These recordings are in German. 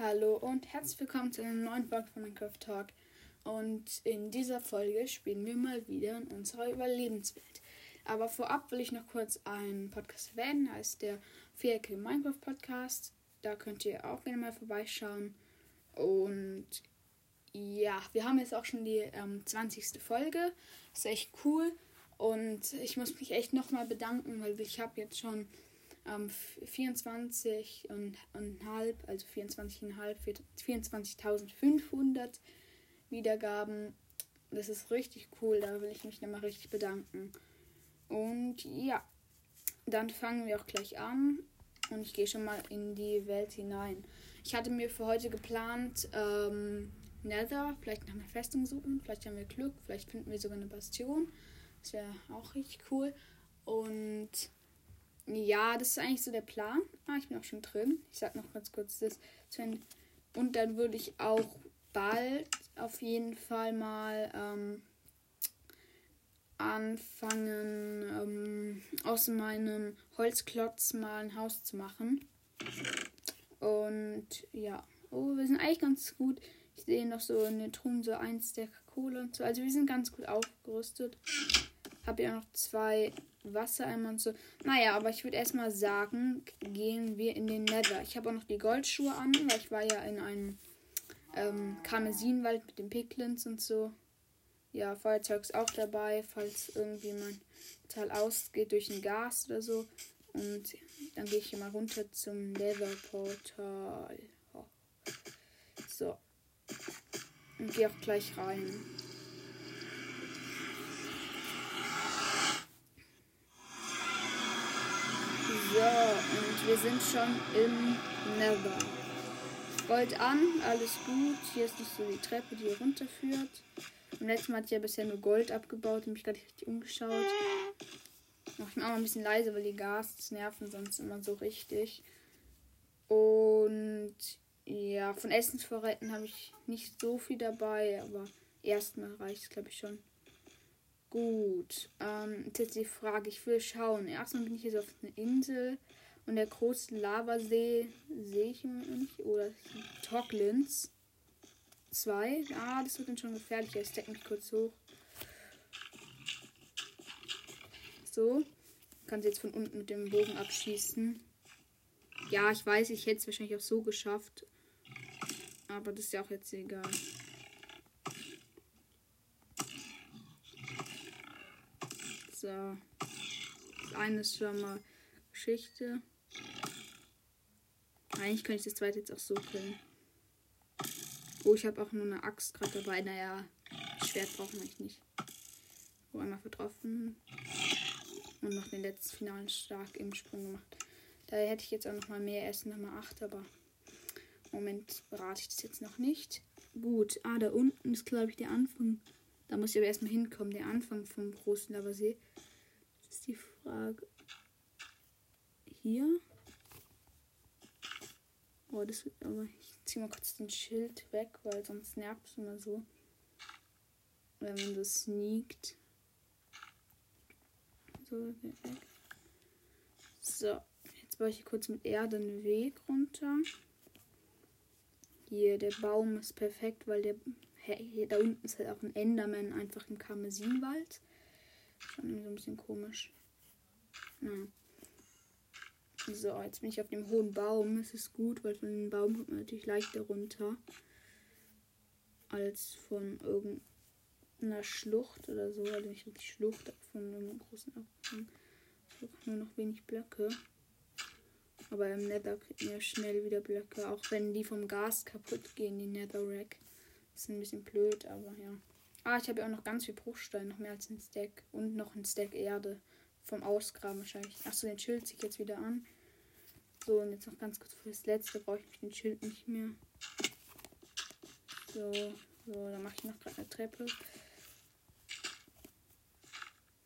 Hallo und herzlich willkommen zu einer neuen Folge von Minecraft Talk. Und in dieser Folge spielen wir mal wieder in unserer Überlebenswelt. Aber vorab will ich noch kurz einen Podcast erwähnen, heißt der Viereckige Minecraft Podcast. Da könnt ihr auch gerne mal vorbeischauen. Und ja, wir haben jetzt auch schon die ähm, 20. Folge. ist echt cool. Und ich muss mich echt nochmal bedanken, weil ich habe jetzt schon ähm, 24 und, und halb, also 24,5, 24.500 Wiedergaben. Das ist richtig cool, da will ich mich nochmal richtig bedanken. Und ja, dann fangen wir auch gleich an und ich gehe schon mal in die Welt hinein. Ich hatte mir für heute geplant, ähm, Nether, vielleicht nach einer Festung suchen, vielleicht haben wir Glück, vielleicht finden wir sogar eine Bastion. Das wäre auch richtig cool. Und ja, das ist eigentlich so der Plan. Ah, ich bin auch schon drin. Ich sag noch ganz kurz das. Und dann würde ich auch bald auf jeden Fall mal ähm, anfangen, ähm, aus meinem Holzklotz mal ein Haus zu machen. Und ja, oh, wir sind eigentlich ganz gut. Ich sehe noch so in den Truhen so eins der Kohle und so. Also wir sind ganz gut aufgerüstet. Habe ja noch zwei Wassereimer und so. Naja, aber ich würde erstmal sagen, gehen wir in den Nether. Ich habe auch noch die Goldschuhe an, weil ich war ja in einem ähm, Karmesinwald mit den Piglins und so. Ja, Feuerzeug ist auch dabei, falls irgendwie mein Teil ausgeht durch ein Gas oder so. Und dann gehe ich hier mal runter zum Nether-Portal. Oh. So. Und gehe auch gleich rein. So, und wir sind schon im Nether. Gold an, alles gut. Hier ist nicht so die Treppe, die hier runterführt. Im letzten Mal hat ja bisher nur Gold abgebaut und mich gerade richtig umgeschaut. Mach ich mal ein bisschen leise, weil die Gas nerven sonst immer so richtig. Und ja, von Essensvorräten habe ich nicht so viel dabei, aber erstmal reicht es, glaube ich, schon. Gut, ähm, jetzt die Frage, ich will schauen. Erstmal bin ich jetzt auf einer Insel und der große Lavasee sehe ich nicht. Oder Toglins. Zwei. Ah, das wird dann schon gefährlich. Ich stecke mich kurz hoch. So. Kann sie jetzt von unten mit dem Bogen abschießen. Ja, ich weiß, ich hätte es wahrscheinlich auch so geschafft. Aber das ist ja auch jetzt egal. So. Das eine ist schon mal Geschichte. Eigentlich könnte ich das zweite jetzt auch so killen. Oh, ich habe auch nur eine Axt gerade dabei. Naja, Schwert brauchen wir nicht. Oh, einmal vertroffen. Und noch den letzten finalen Stark im Sprung gemacht. Daher hätte ich jetzt auch noch mal mehr Essen, Nummer 8, aber Moment berate ich das jetzt noch nicht. Gut, ah, da unten ist, glaube ich, der Anfang. Da muss ich aber erstmal hinkommen, der Anfang vom großen Lavasee. Das ist die Frage. Hier. Oh, das wird aber. Ich ziehe mal kurz den Schild weg, weil sonst nervt es immer so. Wenn man das sneakt. So, weg. So, jetzt baue ich hier kurz mit Erde einen Weg runter. Hier, der Baum ist perfekt, weil der. Da unten ist halt auch ein Enderman einfach im Karmesinwald. Schon so ein bisschen komisch. Ja. So, jetzt bin ich auf dem hohen Baum. Das ist gut, weil von dem Baum kommt man natürlich leichter runter. Als von irgendeiner Schlucht oder so. Also nicht die Schlucht von einem großen Abhang. Nur noch wenig Blöcke. Aber im Nether kriegen wir schnell wieder Blöcke. Auch wenn die vom Gas kaputt gehen, die Netherrack. Ist ein bisschen blöd, aber ja. Ah, ich habe ja auch noch ganz viel Bruchstein. Noch mehr als ein Stack. Und noch ein Stack Erde. Vom Ausgraben wahrscheinlich. Achso, den Schild ziehe ich jetzt wieder an. So, und jetzt noch ganz kurz für das letzte brauche ich den Schild nicht mehr. So, so, dann mache ich noch gerade eine Treppe.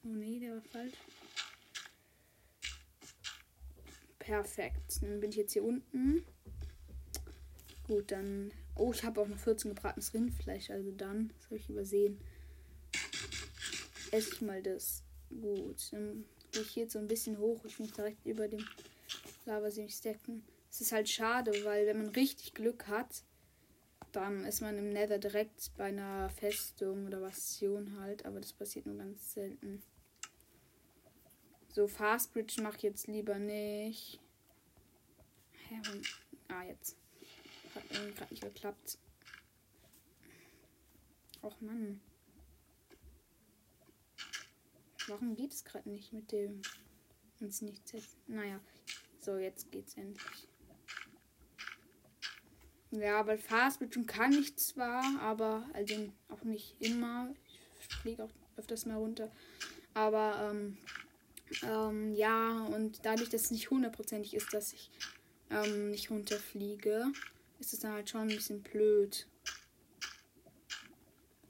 Oh nee, der war falsch. Perfekt. Dann bin ich jetzt hier unten. Gut, dann. Oh, ich habe auch noch 14 gebratenes Rindfleisch. Also dann, das habe ich übersehen. Esse ich mal das. Gut, dann gehe ich hier so ein bisschen hoch. Ich bin direkt über dem Lavasee stacken. Es ist halt schade, weil wenn man richtig Glück hat, dann ist man im Nether direkt bei einer Festung oder Bastion halt, aber das passiert nur ganz selten. So, Fastbridge mache ich jetzt lieber nicht. Ah, jetzt. Hat irgendwie gerade nicht geklappt. Och Mann. Warum geht es gerade nicht mit dem ins Nichts? Naja, so, jetzt geht's endlich. Ja, weil Fastbridge kann ich zwar, aber also auch nicht immer. Ich fliege auch öfters mal runter. Aber ähm, ähm, ja, und dadurch, dass es nicht hundertprozentig ist, dass ich ähm, nicht runterfliege, ist es dann halt schon ein bisschen blöd.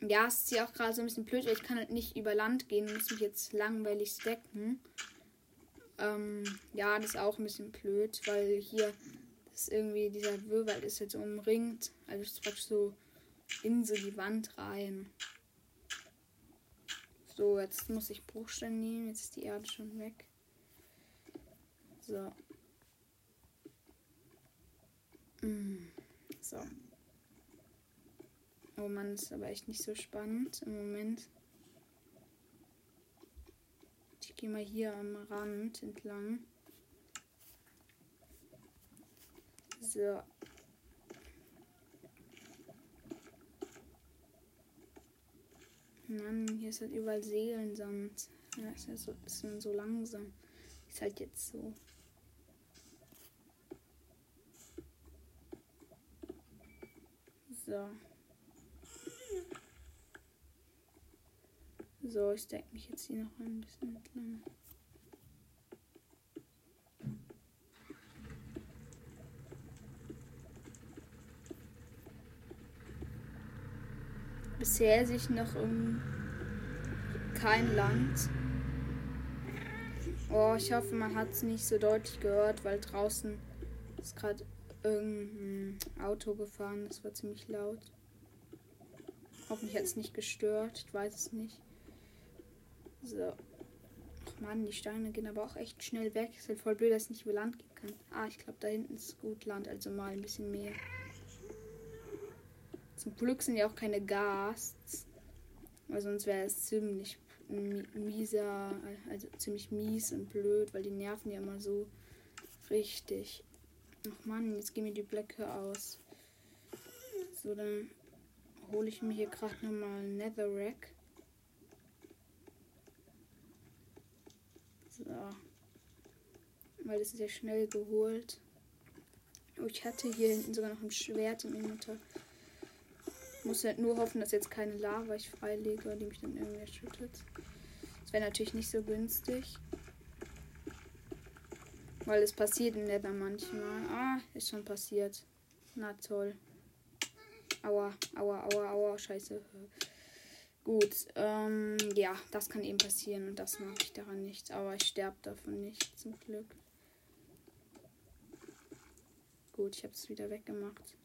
Ja, es ist ja auch gerade so ein bisschen blöd, weil ich kann halt nicht über Land gehen, muss mich jetzt langweilig stacken. Ähm, ja, das ist auch ein bisschen blöd, weil hier ist irgendwie dieser Würwald ist jetzt umringt. Also es ist praktisch so in so die Wand rein. So, jetzt muss ich Bruchstein nehmen. Jetzt ist die Erde schon weg. So. Mm. So. Oh Mann, ist aber echt nicht so spannend im Moment. Ich gehe mal hier am Rand entlang. So. Mann, hier ist halt überall Seelensand. Ja, ist ja so, ist so langsam. Ist halt jetzt so. So. So, ich denke mich jetzt hier noch ein bisschen entlang. bisher sich noch um kein Land. Oh, ich hoffe, man hat es nicht so deutlich gehört, weil draußen ist gerade irgendein Auto gefahren. Das war ziemlich laut. Hoffentlich hat es nicht gestört. Ich weiß es nicht. So. Ach man, die Steine gehen aber auch echt schnell weg. Ist halt voll blöd, dass ich nicht über Land gehen kann. Ah, ich glaube, da hinten ist gut Land, also mal ein bisschen mehr. Zum Glück sind ja auch keine Gasts. Weil sonst wäre es ziemlich mieser, also ziemlich mies und blöd, weil die nerven ja immer so richtig. Ach man, jetzt gehen mir die Blöcke aus. So, dann hole ich mir hier gerade nochmal Netherrack. So. Weil das ist ja schnell geholt. Oh, ich hatte hier hinten sogar noch ein Schwert im Inventar. Muss halt nur hoffen, dass jetzt keine Lava ich freilege, die mich dann irgendwie erschüttert. Das wäre natürlich nicht so günstig. Weil es passiert in Nether manchmal. Ah, ist schon passiert. Na toll. Aua, aua, aua, aua, scheiße. Gut, ähm, ja, das kann eben passieren und das mache ich daran nicht. Aber ich sterbe davon nicht, zum Glück. Gut, ich habe es wieder weggemacht.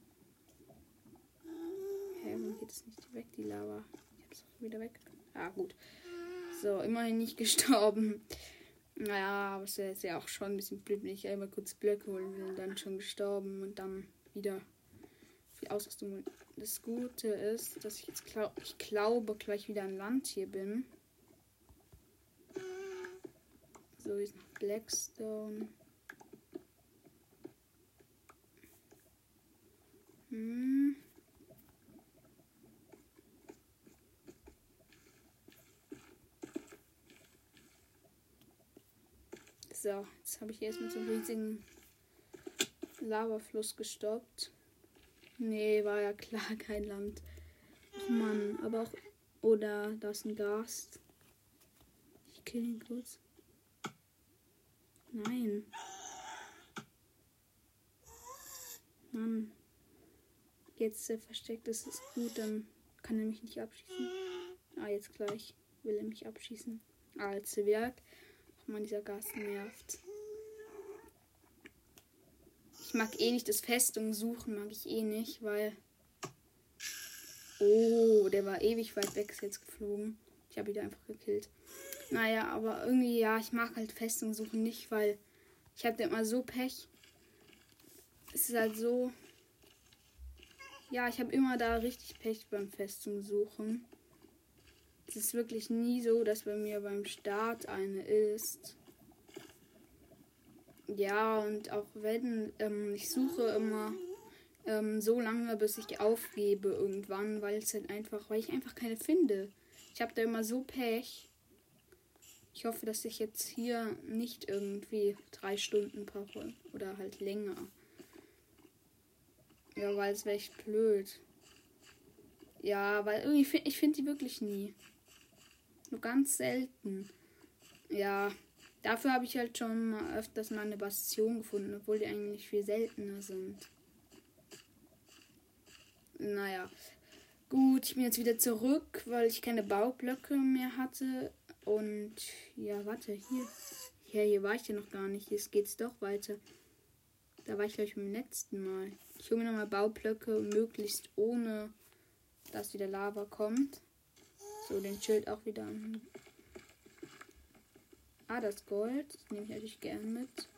Hä, warum geht es nicht weg, die Lava? Ich hab's auch wieder weg. Ah, gut. So, immerhin nicht gestorben. Naja, aber es ist ja auch schon ein bisschen blöd, wenn ich einmal kurz Blöcke holen will, dann schon gestorben und dann wieder viel Ausrüstung. Das Gute ist, dass ich jetzt glaub, ich glaube gleich wieder an Land hier bin. So, jetzt noch Blackstone. Hm. So, jetzt habe ich erst mit so einem riesigen Lavafluss gestoppt. Nee, war ja klar kein Land. Ach Mann, aber auch. Oder da ist ein Gast. Ich kill ihn kurz. Nein. Mann. Jetzt er versteckt ist, ist gut, dann kann er mich nicht abschießen. Ah, jetzt gleich will er mich abschießen. Ah, jetzt Werk. Man, dieser Gas nervt. Ich mag eh nicht das Festung suchen, mag ich eh nicht, weil. Oh, der war ewig weit weg, ist jetzt geflogen. Ich habe ihn einfach gekillt. Naja, aber irgendwie, ja, ich mag halt Festung suchen nicht, weil ich hatte immer so Pech. es ist halt so. Ja, ich habe immer da richtig Pech beim Festung suchen. Es ist wirklich nie so, dass bei mir beim Start eine ist. Ja, und auch wenn ähm, ich suche immer ähm, so lange, bis ich aufgebe irgendwann, weil es halt einfach, weil ich einfach keine finde. Ich habe da immer so Pech. Ich hoffe, dass ich jetzt hier nicht irgendwie drei Stunden brauche oder halt länger. Ja, weil es wäre echt blöd. Ja, weil irgendwie find, ich finde die wirklich nie. Nur ganz selten. Ja, dafür habe ich halt schon mal öfters mal eine Bastion gefunden, obwohl die eigentlich viel seltener sind. Naja. Gut, ich bin jetzt wieder zurück, weil ich keine Baublöcke mehr hatte. Und ja, warte, hier. Ja, hier war ich ja noch gar nicht. Jetzt geht's doch weiter. Da war ich, glaube ich, beim letzten Mal. Ich hole mir nochmal Baublöcke, möglichst ohne dass wieder Lava kommt. So, den Schild auch wieder. Ah, das Gold. Das nehme ich natürlich gern mit.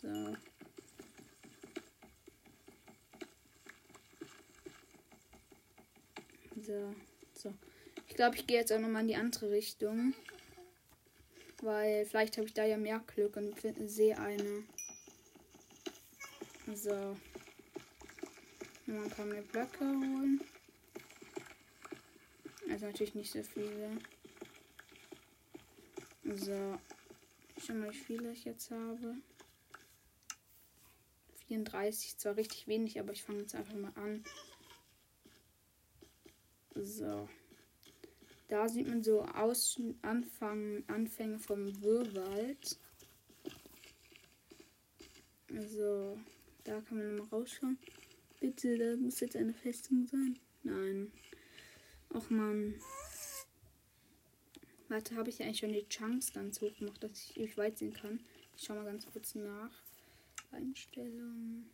So. So, so. Ich glaube, ich gehe jetzt auch nochmal in die andere Richtung. Weil vielleicht habe ich da ja mehr Glück und sehe eine. So. Mal ein paar mehr Blöcke holen. Also natürlich nicht so viele. So. Schau mal, wie viele ich jetzt habe. 34, zwar richtig wenig, aber ich fange jetzt einfach mal an. So. Da sieht man so Aus Anfang, Anfänge vom Wirrwald. So. Da kann man mal rausschauen. Bitte, da muss jetzt eine Festung sein. Nein. Och man. Warte, habe ich eigentlich schon die Chunks ganz hoch gemacht, dass ich euch weit sehen kann? Ich schau mal ganz kurz nach. Einstellung.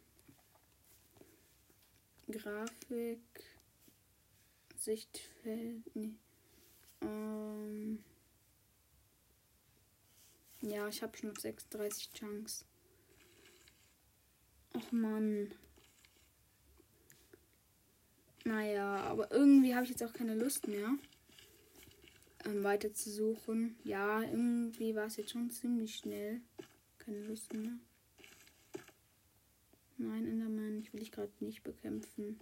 Grafik. Sichtfeld. Nee. Ähm. Ja, ich habe schon noch 36 Chunks. Ach man. Naja, aber irgendwie habe ich jetzt auch keine Lust mehr, ähm, weiter zu suchen. Ja, irgendwie war es jetzt schon ziemlich schnell. Keine Lust mehr. Nein, Enderman, ich will dich gerade nicht bekämpfen.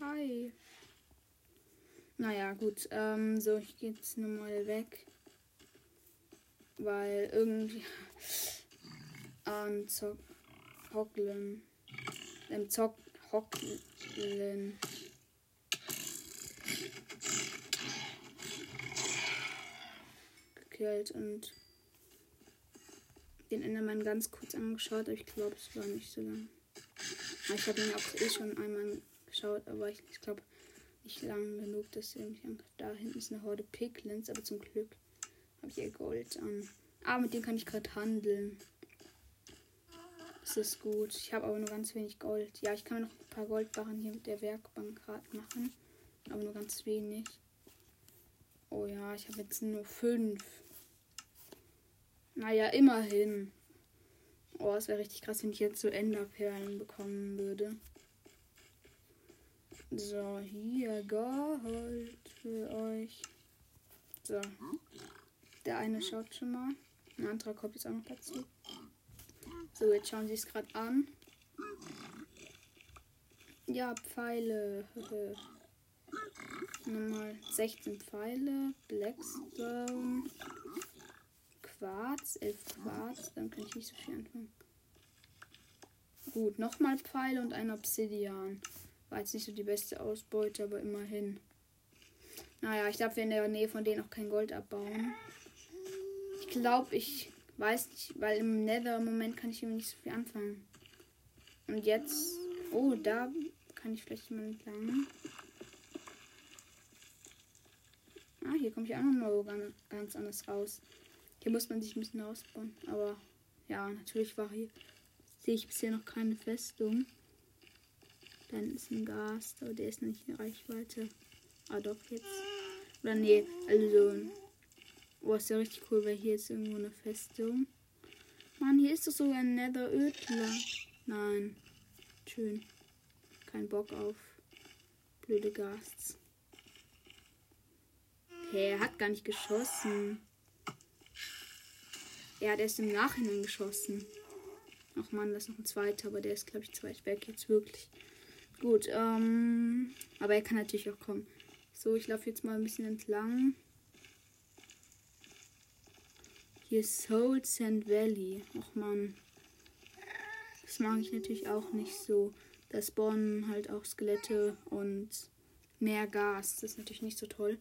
Hi. Naja, gut. Ähm, so, ich gehe jetzt nur mal weg. Weil irgendwie. An Zock. Hocklen. Im Zock. Hocklen. Gekillt und den Enderman ganz kurz angeschaut, aber ich glaube, es war nicht so lang. Ich habe ihn auch eh schon einmal geschaut, aber ich, ich glaube, nicht lang genug, dass er mich. Da hinten ist eine Horde Piglins, aber zum Glück habe ich ihr Gold an. Ah, mit dem kann ich gerade handeln. Das ist gut. Ich habe aber nur ganz wenig Gold. Ja, ich kann noch ein paar Goldbarren hier mit der Werkbank gerade machen. Aber nur ganz wenig. Oh ja, ich habe jetzt nur fünf. Naja, immerhin. Oh, es wäre richtig krass, wenn ich jetzt so Enderperlen bekommen würde. So, hier Gold für euch. So. Der eine schaut schon mal. Ein anderer kommt jetzt auch noch dazu. So, jetzt schauen sie es gerade an. Ja, Pfeile. Nochmal 16 Pfeile. Blackstone. Quarz. 11 Quarz. Dann kann ich nicht so viel anfangen. Gut, nochmal Pfeile und ein Obsidian. War jetzt nicht so die beste Ausbeute, aber immerhin. Naja, ich darf in der Nähe von denen auch kein Gold abbauen. Ich glaube, ich weiß nicht, weil im Nether im Moment kann ich irgendwie nicht so viel anfangen. Und jetzt. Oh, da kann ich vielleicht mal entlang. Ah, hier komme ich auch nochmal ganz anders raus. Hier muss man sich ein bisschen ausbauen. Aber ja, natürlich war hier. Sehe ich bisher noch keine Festung. Dann ist ein Gast, aber der ist nicht in Reichweite. Ah, doch jetzt. Oder nee, also. Oh, ist ja richtig cool, weil hier ist irgendwo eine Festung. Mann, hier ist doch sogar ein Nether-Ödler. Nein. Schön. Kein Bock auf blöde Gasts. Hey, er hat gar nicht geschossen. Er hat erst im Nachhinein geschossen. Ach man, das ist noch ein zweiter, aber der ist, glaube ich, zu weit weg jetzt wirklich. Gut, ähm. Aber er kann natürlich auch kommen. So, ich laufe jetzt mal ein bisschen entlang. Hier ist Soul Sand Valley. Ach man. Das mag ich natürlich auch nicht so. Da spawnen halt auch Skelette und mehr Gas. Das ist natürlich nicht so toll.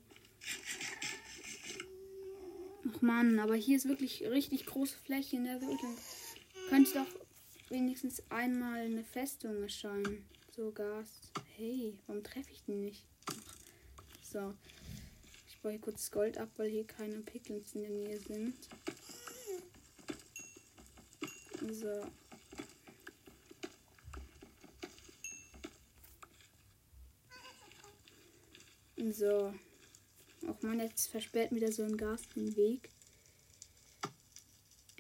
Ach man, aber hier ist wirklich richtig große Fläche in der Welt. Könnte doch wenigstens einmal eine Festung erscheinen. So Gas. Hey, warum treffe ich den nicht? So. Ich baue hier kurz Gold ab, weil hier keine Pickles in der Nähe sind. So. So. Auch man, jetzt versperrt mir da so ein Gas den Weg.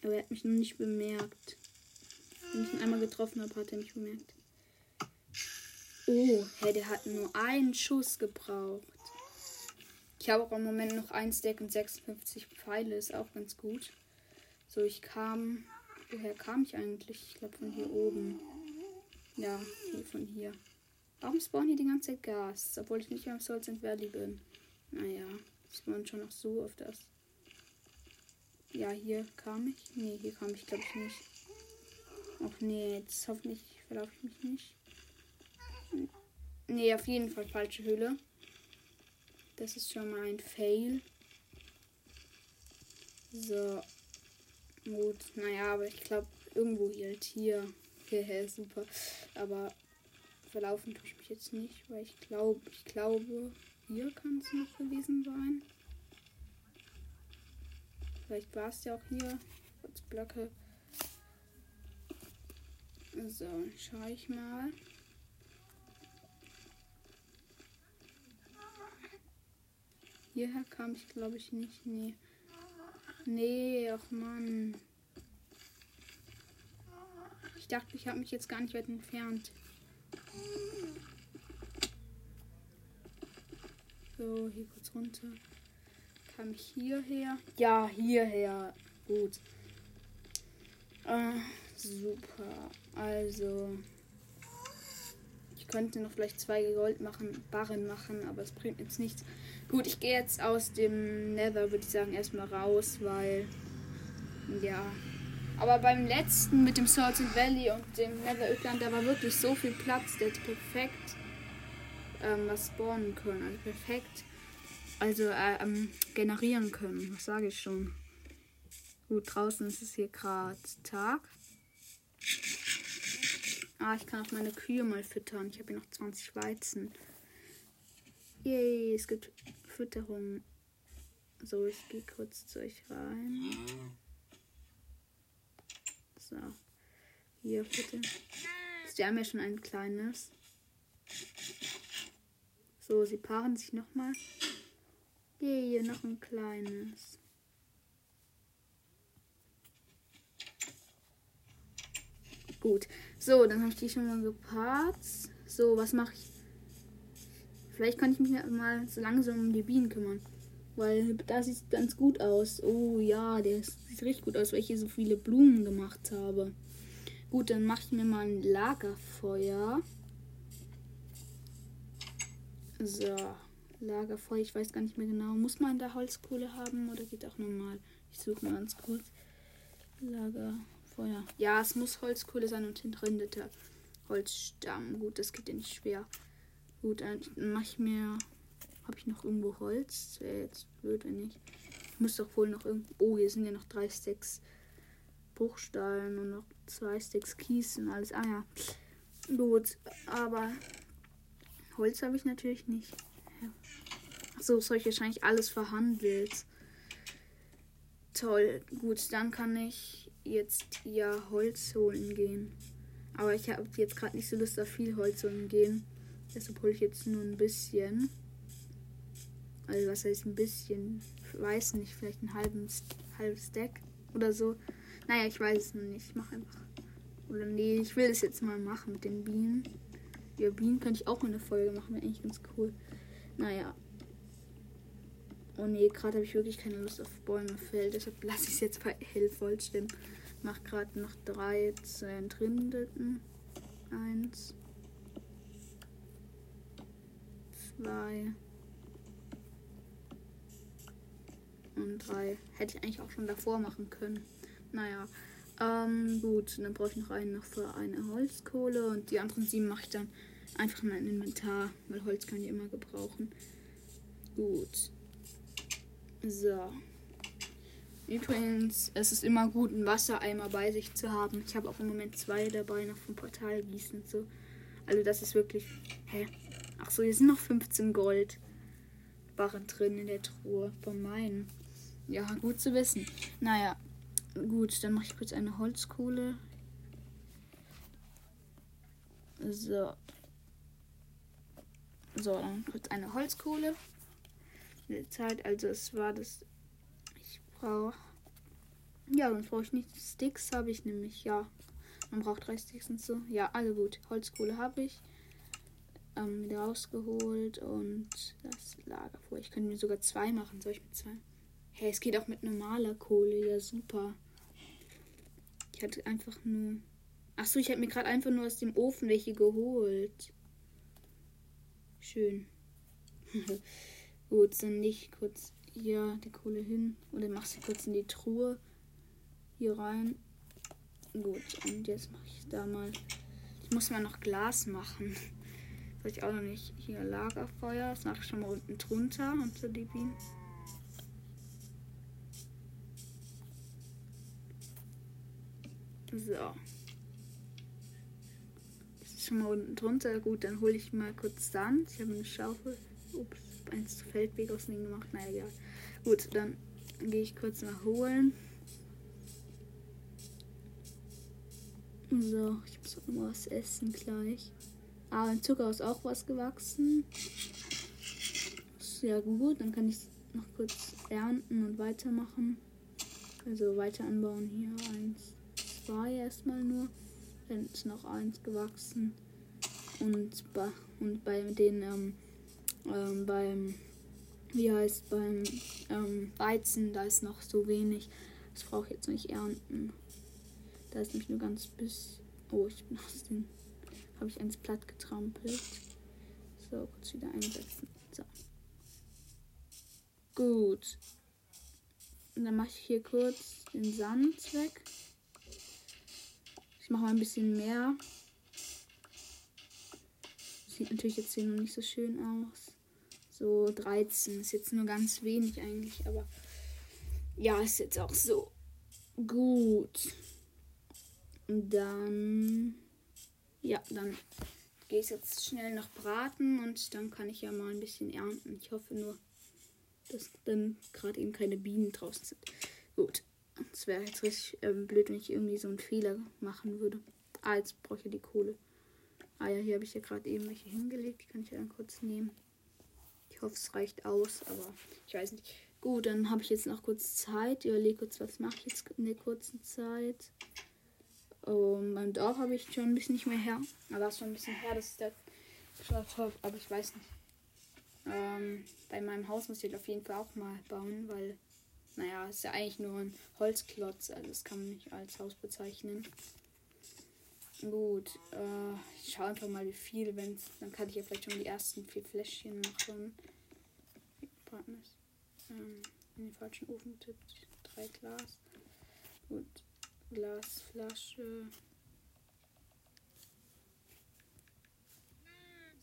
Aber er hat mich noch nicht bemerkt. Wenn ich ihn einmal getroffen habe, hat er mich bemerkt. Oh, hey, der hat nur einen Schuss gebraucht. Ich habe auch im Moment noch ein Stack und 56 Pfeile, ist auch ganz gut. So, ich kam. Woher kam ich eigentlich? Ich glaube von hier oben. Ja, hier von hier. Warum spawnen hier die ganze Zeit Gas? Obwohl ich nicht mehr im Souls and Valley bin. Naja, spawnen schon noch so auf das. Ja, hier kam ich. Nee, hier kam ich glaube ich nicht. Ach nee, jetzt hoffentlich verlaufe ich mich nicht. Nee, auf jeden Fall falsche Höhle. Das ist schon mal ein Fail. So. Gut, naja, aber ich glaube, irgendwo hier halt hier. Hierher super. Aber verlaufen tue ich mich jetzt nicht, weil ich glaube, ich glaube, hier kann es noch gewesen sein. Vielleicht war es ja auch hier. Kurz Blöcke. So, schau ich mal. Hierher kam ich glaube ich nicht. Nee. Nee, ach Mann. Ich dachte, ich habe mich jetzt gar nicht weit entfernt. So, hier kurz runter. Kam ich hierher? Ja, hierher. Gut. Äh, super. Also. Könnte noch vielleicht zwei Gold machen, Barren machen, aber es bringt jetzt nichts. Gut, ich gehe jetzt aus dem Nether, würde ich sagen, erstmal raus, weil. Ja. Aber beim letzten mit dem Salted Valley und dem Nether Ödland, da war wirklich so viel Platz, der hätte perfekt ähm, was spawnen können. Also perfekt. Also äh, ähm, generieren können. Was sage ich schon? Gut, draußen ist es hier gerade Tag. Ah, ich kann auch meine Kühe mal füttern. Ich habe hier noch 20 Weizen. Yay, es gibt Fütterung. So, ich gehe kurz zu euch rein. So. Hier, bitte. Sie haben ja schon ein kleines. So, sie paaren sich nochmal. Hier noch ein kleines. Gut. So, dann habe ich die schon mal gepaart. So, was mache ich? Vielleicht kann ich mich mal so langsam um die Bienen kümmern. Weil da sieht ganz gut aus. Oh ja, der sieht richtig gut aus, weil ich hier so viele Blumen gemacht habe. Gut, dann mache ich mir mal ein Lagerfeuer. So, Lagerfeuer, ich weiß gar nicht mehr genau. Muss man da Holzkohle haben oder geht auch normal? Ich suche mal ganz kurz. Lagerfeuer. Ja, es muss Holzkohle sein und entrindete Holzstamm. Gut, das geht ja nicht schwer. Gut, dann mache ich mir. Habe ich noch irgendwo Holz? Wäre jetzt blöd, wenn ich. Ich muss doch wohl noch irgendwo. Oh, hier sind ja noch drei Stacks Bruchstein und noch zwei Stacks Kies und alles. Ah ja. Gut, aber Holz habe ich natürlich nicht. Achso, das habe ich wahrscheinlich alles verhandelt. Toll. Gut, dann kann ich jetzt ja Holz holen gehen. Aber ich habe jetzt gerade nicht so Lust auf viel Holz holen gehen. Deshalb hole ich jetzt nur ein bisschen. Also was heißt ein bisschen? Ich weiß nicht, vielleicht ein halben, halbes Stack oder so. Naja, ich weiß es noch nicht. Ich mache einfach. Oder nee, ich will es jetzt mal machen mit den Bienen. Ja, Bienen könnte ich auch in eine Folge machen, wäre eigentlich ganz cool. Naja. Oh nee, gerade habe ich wirklich keine Lust auf Bäume fällt. Deshalb lasse ich es jetzt bei hell vollstimmen. Mach gerade noch 13 Trinden. Eins. Zwei. Und drei. Hätte ich eigentlich auch schon davor machen können. Naja. Ähm, gut, dann brauche ich noch einen noch für eine Holzkohle und die anderen sieben mache ich dann einfach in mein Inventar, weil Holz kann ich immer gebrauchen. Gut. So. Übrigens, es ist immer gut, einen Wassereimer bei sich zu haben. Ich habe auch im Moment zwei dabei, noch vom Portal gießen so. Also das ist wirklich. Hä? Ach so, hier sind noch 15 Gold. Barren drin in der Truhe von meinen. Ja, gut zu wissen. Naja, gut, dann mache ich kurz eine Holzkohle. So. So, dann kurz eine Holzkohle. Zeit, also es war das Ja, sonst brauche ich nicht. Sticks habe ich nämlich, ja. Man braucht drei Sticks und so. Ja, alle gut. Holzkohle habe ich. Ähm, wieder rausgeholt und das Lager vor. Ich könnte mir sogar zwei machen. Soll ich mit zwei? Hey, es geht auch mit normaler Kohle. Ja, super. Ich hatte einfach nur. Achso, ich habe mir gerade einfach nur aus dem Ofen welche geholt. Schön. Gut, dann nicht kurz hier die Kohle hin. Oder mach sie kurz in die Truhe. Hier rein. Gut, und jetzt mache ich da mal. Ich muss mal noch Glas machen. Soll ich auch noch nicht. Hier Lagerfeuer. Das mache ich schon mal unten drunter. Unter die Bienen. So. Das ist schon mal unten drunter. Gut, dann hole ich mal kurz Sand. Ich habe eine Schaufel. Ups, eins zu Feldweg aus dem gemacht. Naja, egal. Gut, dann gehe ich kurz nach holen. So, ich muss auch noch was essen gleich. Ah, im Zucker ist auch was gewachsen. Sehr gut, dann kann ich noch kurz ernten und weitermachen. Also weiter anbauen hier. Eins, zwei erstmal nur. Dann ist noch eins gewachsen. Und bei, und bei den ähm, ähm, beim wie heißt beim ähm, Weizen, da ist noch so wenig. Das brauche ich jetzt nicht ernten. Da ist nämlich nur ganz bis. Oh, ich bin aus dem. Habe ich eins platt getrampelt. So, kurz wieder einsetzen. So. Gut. Und dann mache ich hier kurz den Sand weg. Ich mache mal ein bisschen mehr. Sieht natürlich jetzt hier noch nicht so schön aus. So 13 ist jetzt nur ganz wenig eigentlich, aber ja, ist jetzt auch so gut. Und dann, ja, dann gehe ich jetzt schnell noch braten und dann kann ich ja mal ein bisschen ernten. Ich hoffe nur, dass dann gerade eben keine Bienen draußen sind. Gut. Es wäre jetzt richtig ähm, blöd, wenn ich irgendwie so einen Fehler machen würde. Ah, jetzt brauche ich die Kohle. Ah ja, hier habe ich ja gerade eben welche hingelegt. Die kann ich dann kurz nehmen. Ich hoffe, es reicht aus, aber ich weiß nicht. Gut, dann habe ich jetzt noch kurz Zeit. Überlege kurz, was mache ich jetzt in der kurzen Zeit. Um, beim Dorf habe ich schon ein bisschen nicht mehr her. Aber es ist schon ein bisschen her, dass ich das geschafft. Aber ich weiß nicht. Ähm, bei meinem Haus muss ich auf jeden Fall auch mal bauen, weil, naja, es ist ja eigentlich nur ein Holzklotz. Also das kann man nicht als Haus bezeichnen. Gut, äh, ich schaue einfach mal, wie viel, wenn dann kann ich ja vielleicht schon die ersten vier Fläschchen machen. Ähm, in den falschen Ofen tippt. Drei Glas. Gut, Glasflasche.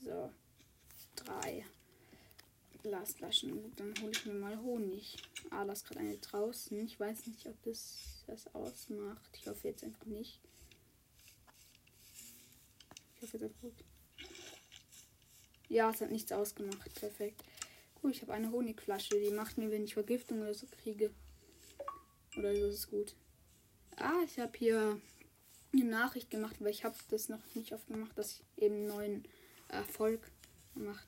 So, drei Glasflaschen. Gut, dann hole ich mir mal Honig. Ah, da ist gerade eine draußen. Ich weiß nicht, ob das das ausmacht. Ich hoffe jetzt einfach nicht. Das gut. Ja, es hat nichts ausgemacht. Perfekt. Gut, ich habe eine Honigflasche. Die macht mir, wenn ich Vergiftung oder so kriege. Oder so ist gut. Ah, ich habe hier eine Nachricht gemacht, weil ich habe das noch nicht oft gemacht, dass ich eben einen neuen Erfolg gemacht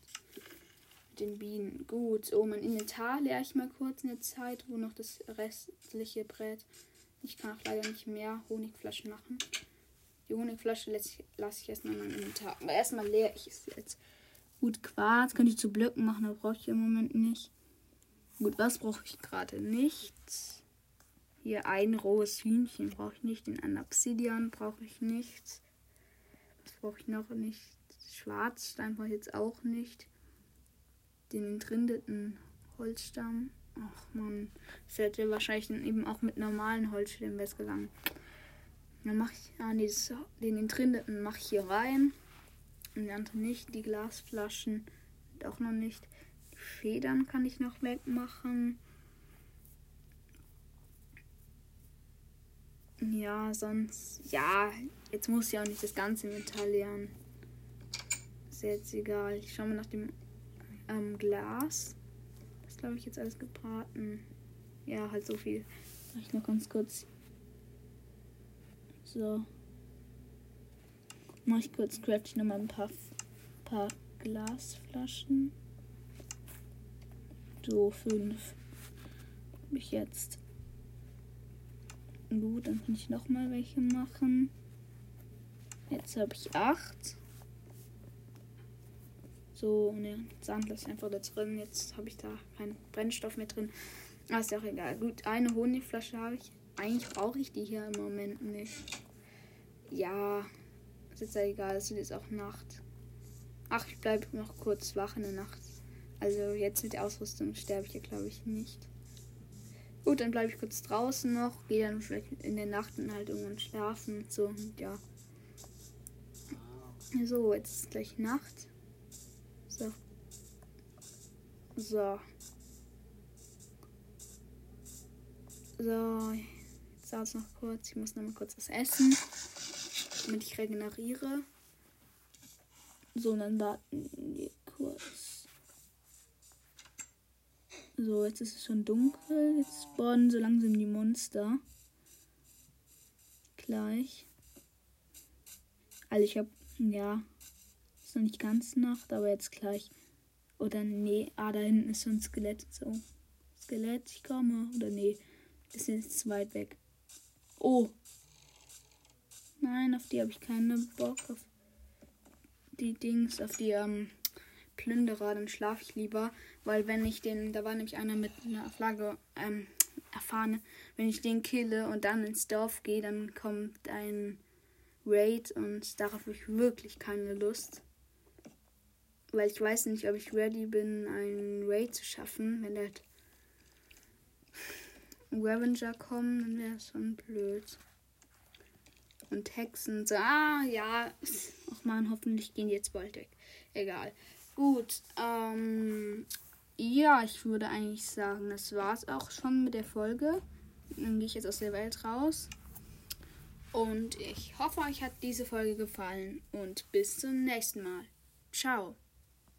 mit den Bienen. Gut, oh, mein Inventar leere ich mal kurz in der Zeit, wo noch das restliche Brett Ich kann auch leider nicht mehr Honigflaschen machen. Die Honigflasche lasse ich, erstmal in meinem Inventar. Aber erstmal leer ich es jetzt. Gut, Quarz könnte ich zu Blöcken machen, aber brauche ich im Moment nicht. Gut, was brauche ich gerade nicht? Hier ein rohes Hühnchen brauche ich nicht. Den Anapsidian brauche ich nicht. Was brauche ich noch nicht? Schwarzstein brauche ich jetzt auch nicht. Den entrindeten Holzstamm. Ach man, das hätte wahrscheinlich dann eben auch mit normalen Holzstämmen besser gegangen. Dann mache ich ah, nee, das, den entrindeten mache ich hier rein. Und die nicht. Die Glasflaschen auch noch nicht. Die Federn kann ich noch wegmachen. Ja, sonst. Ja, jetzt muss ich auch nicht das ganze Metall lernen. Ist jetzt egal. Ich schaue mal nach dem ähm, Glas. Das glaube ich jetzt alles gebraten. Ja, halt so viel. Mach ich noch ganz kurz. So. Mach ich kurz, craft ich nochmal ein paar, paar Glasflaschen. So, fünf. Habe ich jetzt. Gut, dann kann ich noch mal welche machen. Jetzt habe ich acht. So, ne, Sand ist einfach da drin. Jetzt habe ich da keinen Brennstoff mehr drin. Ah, ist ja auch egal. Gut, eine Honigflasche habe ich. Eigentlich brauche ich die hier im Moment nicht. Ja, ist jetzt ja egal. Es ist jetzt auch Nacht. Ach, ich bleibe noch kurz wach in der Nacht. Also jetzt mit der Ausrüstung sterbe ich ja, glaube ich, nicht. Gut, dann bleibe ich kurz draußen noch, gehe dann vielleicht in der Nacht und halt irgendwann schlafen. So, und ja. So, jetzt ist gleich Nacht. So. So. So, es noch kurz. Ich muss noch mal kurz was essen, damit ich regeneriere. So, dann warten wir kurz. So, jetzt ist es schon dunkel. Jetzt spawnen so langsam die Monster. Gleich. Also ich habe, ja, ist noch nicht ganz Nacht, aber jetzt gleich. Oder nee, ah, da hinten ist so ein Skelett. So, Skelett, ich komme. Oder nee, ist jetzt weit weg. Oh. Nein, auf die habe ich keinen Bock. Auf die Dings, auf die, ähm, Plünderer, dann schlafe ich lieber, weil wenn ich den, da war nämlich einer mit einer Flagge ähm, erfahren, wenn ich den kille und dann ins Dorf gehe, dann kommt ein Raid und darauf habe ich wirklich keine Lust. Weil ich weiß nicht, ob ich ready bin, einen Raid zu schaffen. Wenn der Revenger kommen, dann wäre es schon blöd. Und Hexen, so, ah, ja. Ach man, hoffentlich gehen die jetzt bald weg. Egal. Gut, ähm, ja, ich würde eigentlich sagen, das war's auch schon mit der Folge. Dann gehe ich jetzt aus der Welt raus. Und ich hoffe, euch hat diese Folge gefallen und bis zum nächsten Mal. Ciao.